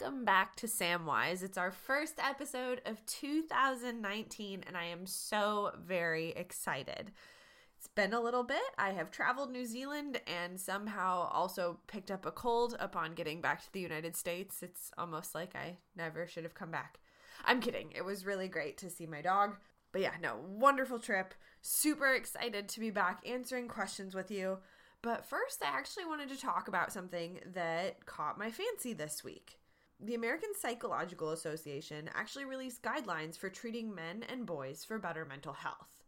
Welcome back to Samwise. It's our first episode of 2019, and I am so very excited. It's been a little bit. I have traveled New Zealand and somehow also picked up a cold upon getting back to the United States. It's almost like I never should have come back. I'm kidding. It was really great to see my dog. But yeah, no, wonderful trip. Super excited to be back answering questions with you. But first, I actually wanted to talk about something that caught my fancy this week. The American Psychological Association actually released guidelines for treating men and boys for better mental health.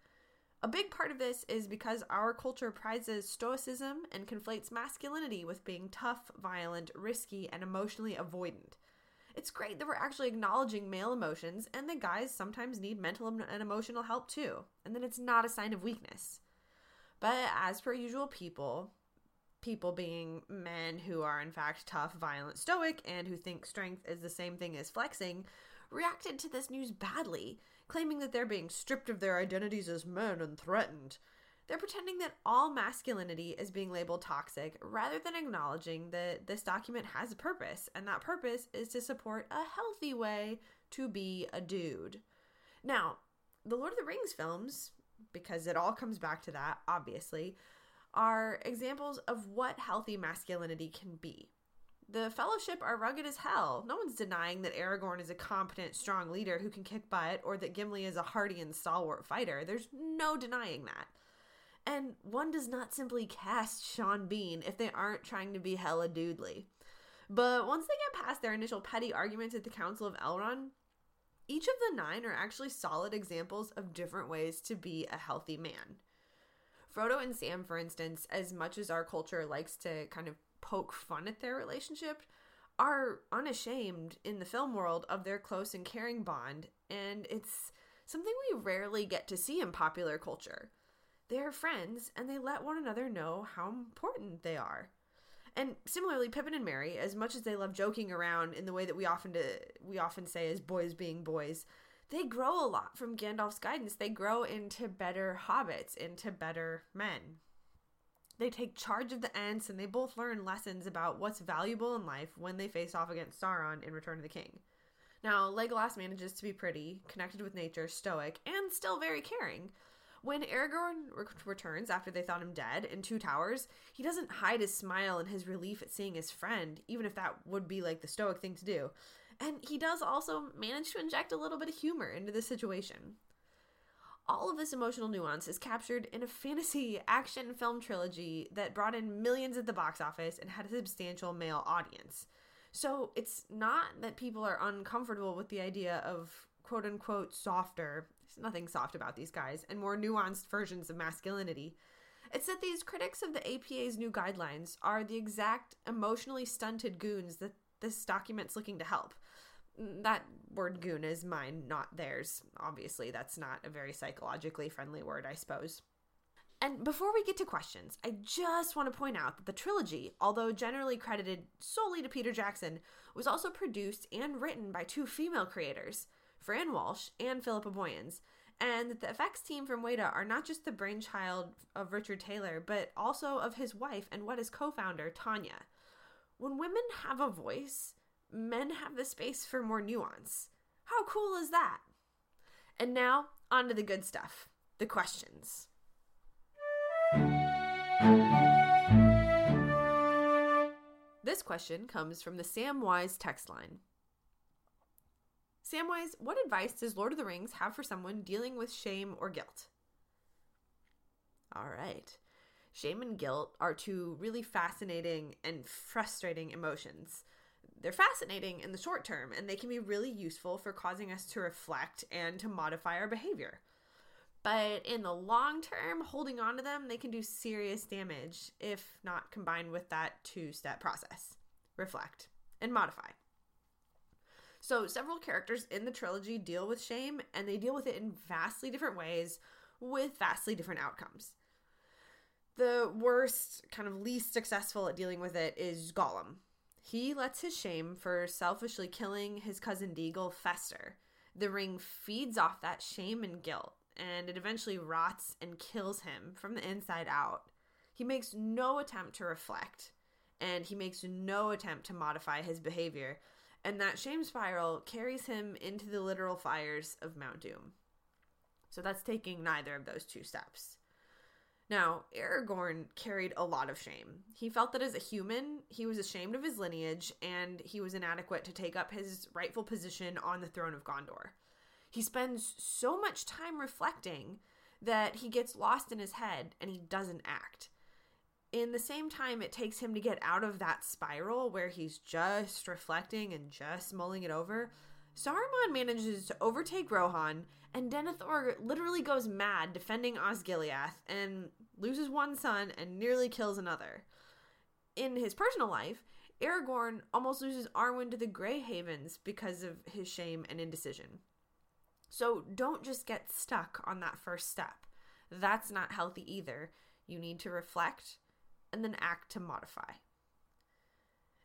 A big part of this is because our culture prizes stoicism and conflates masculinity with being tough, violent, risky, and emotionally avoidant. It's great that we're actually acknowledging male emotions and that guys sometimes need mental and emotional help too, and that it's not a sign of weakness. But as per usual, people, people being men who are in fact tough, violent, stoic, and who think strength is the same thing as flexing, reacted to this news badly, claiming that they're being stripped of their identities as men and threatened. They're pretending that all masculinity is being labeled toxic rather than acknowledging that this document has a purpose, and that purpose is to support a healthy way to be a dude. Now, the Lord of the Rings films because it all comes back to that, obviously, are examples of what healthy masculinity can be. The Fellowship are rugged as hell. No one's denying that Aragorn is a competent, strong leader who can kick butt, or that Gimli is a hardy and stalwart fighter. There's no denying that. And one does not simply cast Sean Bean if they aren't trying to be hella dudely. But once they get past their initial petty arguments at the Council of Elrond, each of the nine are actually solid examples of different ways to be a healthy man. Frodo and Sam, for instance, as much as our culture likes to kind of poke fun at their relationship, are unashamed in the film world of their close and caring bond, and it's something we rarely get to see in popular culture. They're friends, and they let one another know how important they are. And similarly, Pippin and Merry, as much as they love joking around in the way that we often do, we often say as boys being boys, they grow a lot from Gandalf's guidance. They grow into better hobbits, into better men. They take charge of the Ents, and they both learn lessons about what's valuable in life when they face off against Sauron in Return of the King. Now, Legolas manages to be pretty, connected with nature, stoic, and still very caring. When Aragorn re- returns after they thought him dead in Two Towers, he doesn't hide his smile and his relief at seeing his friend, even if that would be like the stoic thing to do. And he does also manage to inject a little bit of humor into the situation. All of this emotional nuance is captured in a fantasy action film trilogy that brought in millions at the box office and had a substantial male audience. So it's not that people are uncomfortable with the idea of quote unquote softer there's nothing soft about these guys, and more nuanced versions of masculinity. It's that these critics of the APA's new guidelines are the exact emotionally stunted goons that this document's looking to help. That word goon is mine, not theirs. Obviously, that's not a very psychologically friendly word, I suppose. And before we get to questions, I just want to point out that the trilogy, although generally credited solely to Peter Jackson, was also produced and written by two female creators. Fran Walsh, and Philippa Boyens. And the effects team from Weta are not just the brainchild of Richard Taylor, but also of his wife and Weta's co founder, Tania. When women have a voice, men have the space for more nuance. How cool is that? And now, on to the good stuff the questions. This question comes from the Samwise text line. Samwise, what advice does Lord of the Rings have for someone dealing with shame or guilt? All right. Shame and guilt are two really fascinating and frustrating emotions. They're fascinating in the short term, and they can be really useful for causing us to reflect and to modify our behavior. But in the long term, holding on to them, they can do serious damage if not combined with that two step process reflect and modify. So, several characters in the trilogy deal with shame, and they deal with it in vastly different ways with vastly different outcomes. The worst, kind of least successful at dealing with it is Gollum. He lets his shame for selfishly killing his cousin Deagol fester. The ring feeds off that shame and guilt, and it eventually rots and kills him from the inside out. He makes no attempt to reflect, and he makes no attempt to modify his behavior and that shame spiral carries him into the literal fires of Mount Doom. So that's taking neither of those two steps. Now, Aragorn carried a lot of shame. He felt that as a human, he was ashamed of his lineage and he was inadequate to take up his rightful position on the throne of Gondor. He spends so much time reflecting that he gets lost in his head and he doesn't act. In the same time, it takes him to get out of that spiral where he's just reflecting and just mulling it over. Saruman manages to overtake Rohan, and Denethor literally goes mad defending Osgiliath and loses one son and nearly kills another. In his personal life, Aragorn almost loses Arwen to the Grey Havens because of his shame and indecision. So don't just get stuck on that first step. That's not healthy either. You need to reflect and then act to modify.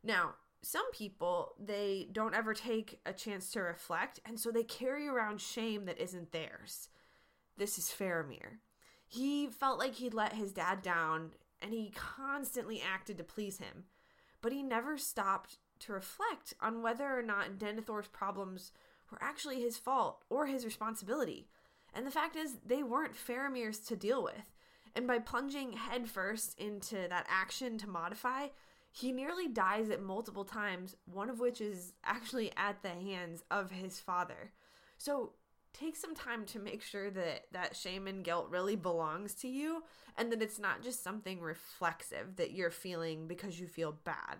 Now, some people, they don't ever take a chance to reflect, and so they carry around shame that isn't theirs. This is Faramir. He felt like he'd let his dad down, and he constantly acted to please him. But he never stopped to reflect on whether or not Denethor's problems were actually his fault or his responsibility. And the fact is, they weren't Faramir's to deal with. And by plunging headfirst into that action to modify, he nearly dies at multiple times, one of which is actually at the hands of his father. So take some time to make sure that that shame and guilt really belongs to you and that it's not just something reflexive that you're feeling because you feel bad.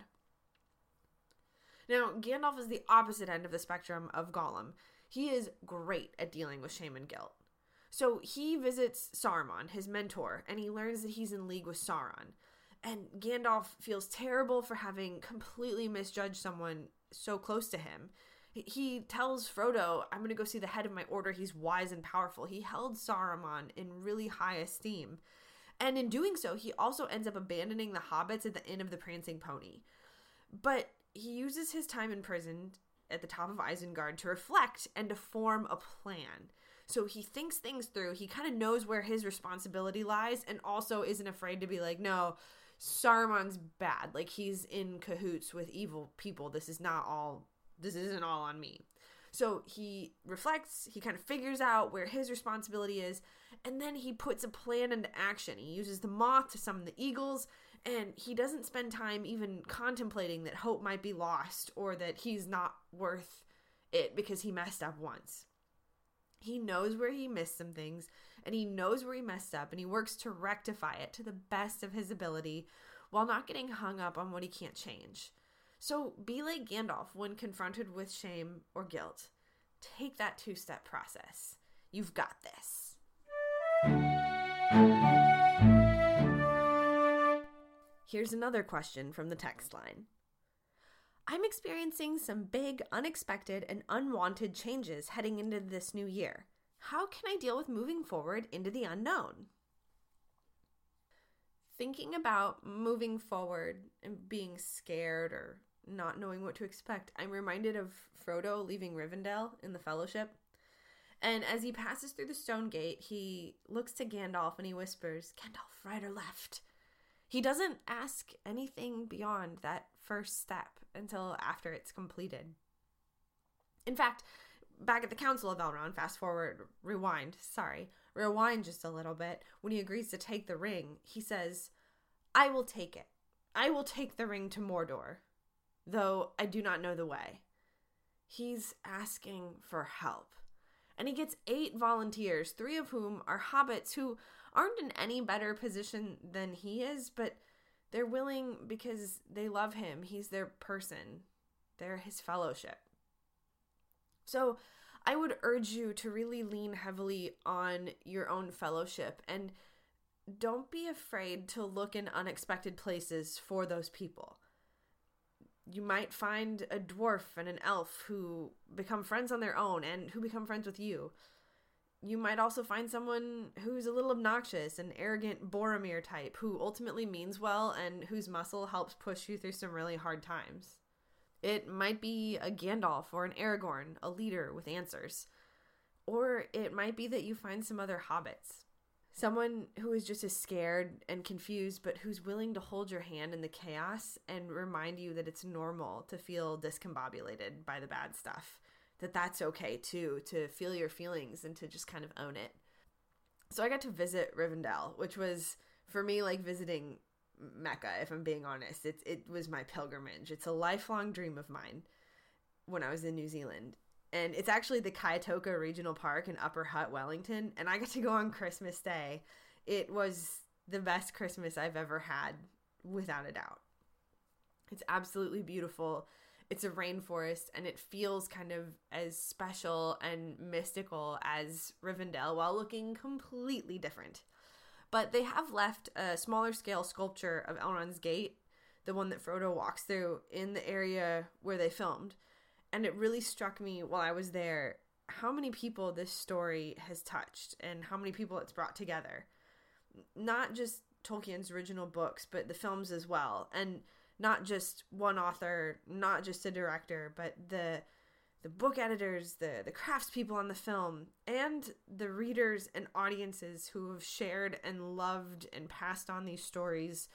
Now, Gandalf is the opposite end of the spectrum of Gollum. He is great at dealing with shame and guilt. So he visits Saruman, his mentor, and he learns that he's in league with Sauron. And Gandalf feels terrible for having completely misjudged someone so close to him. He tells Frodo, I'm going to go see the head of my order. He's wise and powerful. He held Saruman in really high esteem. And in doing so, he also ends up abandoning the hobbits at the Inn of the Prancing Pony. But he uses his time in prison at the top of Isengard to reflect and to form a plan. So he thinks things through. He kind of knows where his responsibility lies and also isn't afraid to be like, no, Saruman's bad. Like he's in cahoots with evil people. This is not all this isn't all on me. So he reflects, he kind of figures out where his responsibility is, and then he puts a plan into action. He uses the moth to summon the eagles, and he doesn't spend time even contemplating that hope might be lost or that he's not worth it because he messed up once. He knows where he missed some things and he knows where he messed up and he works to rectify it to the best of his ability while not getting hung up on what he can't change. So be like Gandalf when confronted with shame or guilt. Take that two step process. You've got this. Here's another question from the text line. I'm experiencing some big, unexpected, and unwanted changes heading into this new year. How can I deal with moving forward into the unknown? Thinking about moving forward and being scared or not knowing what to expect, I'm reminded of Frodo leaving Rivendell in the Fellowship. And as he passes through the stone gate, he looks to Gandalf and he whispers, Gandalf, right or left? He doesn't ask anything beyond that first step until after it's completed. In fact, back at the Council of Elrond, fast forward, rewind, sorry, rewind just a little bit, when he agrees to take the ring, he says, I will take it. I will take the ring to Mordor, though I do not know the way. He's asking for help. And he gets eight volunteers, three of whom are hobbits who aren't in any better position than he is, but they're willing because they love him. He's their person, they're his fellowship. So I would urge you to really lean heavily on your own fellowship and don't be afraid to look in unexpected places for those people. You might find a dwarf and an elf who become friends on their own and who become friends with you you might also find someone who's a little obnoxious, an arrogant Boromir type who ultimately means well and whose muscle helps push you through some really hard times. It might be a Gandalf or an Aragorn, a leader with answers. Or it might be that you find some other hobbits. someone who is just as scared and confused, but who's willing to hold your hand in the chaos and remind you that it's normal to feel discombobulated by the bad stuff. That that's okay too, to feel your feelings and to just kind of own it. So I got to visit Rivendell, which was for me like visiting Mecca, if I'm being honest. It, it was my pilgrimage. It's a lifelong dream of mine when I was in New Zealand and it's actually the Kaitoke Regional Park in Upper Hutt, Wellington, and I got to go on Christmas Day. It was the best Christmas I've ever had, without a doubt. It's absolutely beautiful. It's a rainforest, and it feels kind of as special and mystical as Rivendell while looking completely different. But they have left a smaller scale sculpture of Elrond's Gate, the one that Frodo walks through, in the area where they filmed and it really struck me while I was there how many people this story has touched and how many people it's brought together. Not just Tolkien's original books, but the films as well. And not just one author, not just a director, but the the book editors, the the craftspeople on the film, and the readers and audiences who have shared and loved and passed on these stories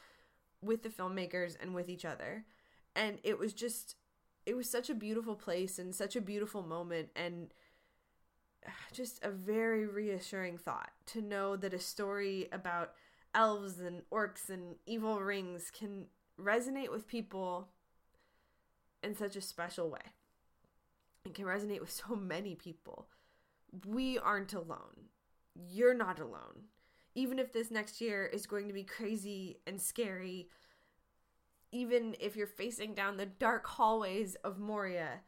with the filmmakers and with each other. And it was just it was such a beautiful place and such a beautiful moment and uh, just a very reassuring thought to know that a story about elves and orcs and evil rings can resonate with people in such a special way. It can resonate with so many people. We aren't alone. You're not alone. Even if this next year is going to be crazy and scary even if you're facing down the dark hallways of Moria,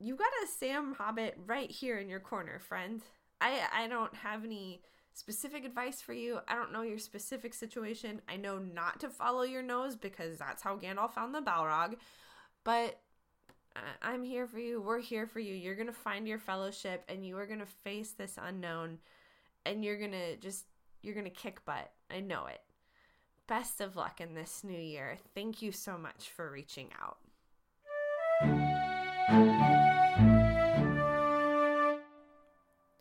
you've got a Sam Hobbit right here in your corner, friend. I I don't have any specific advice for you. I don't know your specific situation. I know not to follow your nose because that's how Gandalf found the Balrog. But I'm here for you. We're here for you. You're going to find your fellowship and you are going to face this unknown and you're going to just you're going to kick butt. I know it best of luck in this new year. Thank you so much for reaching out.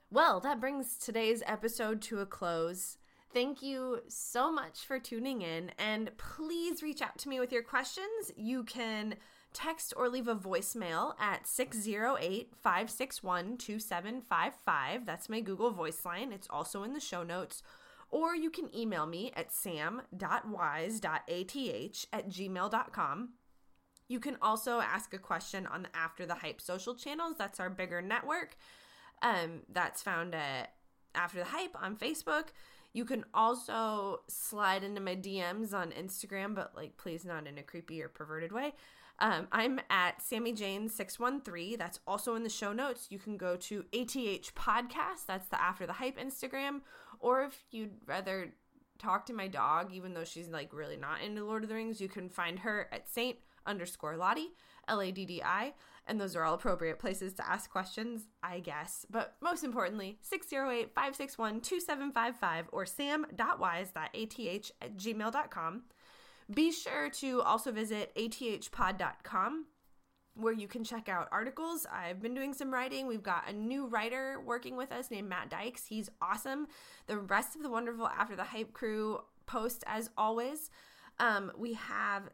Well, that brings today's episode to a close. Thank you so much for tuning in, and please reach out to me with your questions. You can text or leave a voicemail at 608 561 2755. That's my Google voice line. It's also in the show notes or you can email me at sam.wise.ath at gmail.com. You can also ask a question on the After the Hype social channels. That's our bigger network. Um, that's found at After the Hype on Facebook. You can also slide into my DMs on Instagram, but like please not in a creepy or perverted way. Um, I'm at Sammy Jane 613. That's also in the show notes. You can go to ATH Podcast. That's the After the Hype Instagram or if you'd rather talk to my dog, even though she's like really not into Lord of the Rings, you can find her at Saint underscore Lottie, L A D D I. And those are all appropriate places to ask questions, I guess. But most importantly, 608 561 2755 or sam.wise.ath at gmail.com. Be sure to also visit athpod.com where you can check out articles. I've been doing some writing. We've got a new writer working with us named Matt Dykes. He's awesome. The rest of the wonderful After the Hype crew post as always. Um, we have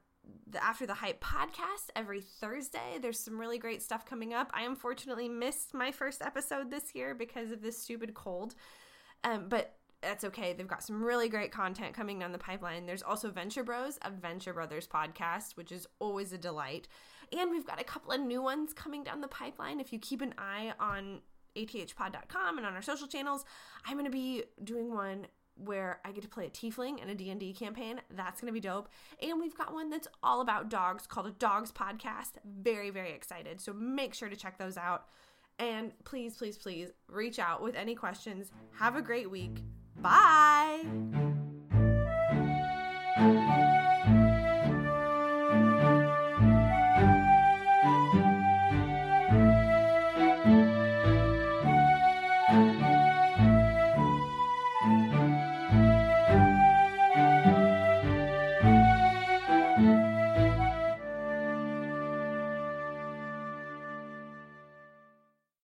the After the Hype podcast every Thursday. There's some really great stuff coming up. I unfortunately missed my first episode this year because of this stupid cold. Um, but that's okay. They've got some really great content coming down the pipeline. There's also Venture Bros, a Venture Brothers podcast, which is always a delight. And we've got a couple of new ones coming down the pipeline. If you keep an eye on athpod.com and on our social channels, I'm going to be doing one where I get to play a tiefling in a D&D campaign. That's going to be dope. And we've got one that's all about dogs called a Dogs Podcast. Very, very excited. So make sure to check those out. And please, please, please reach out with any questions. Have a great week. Bye.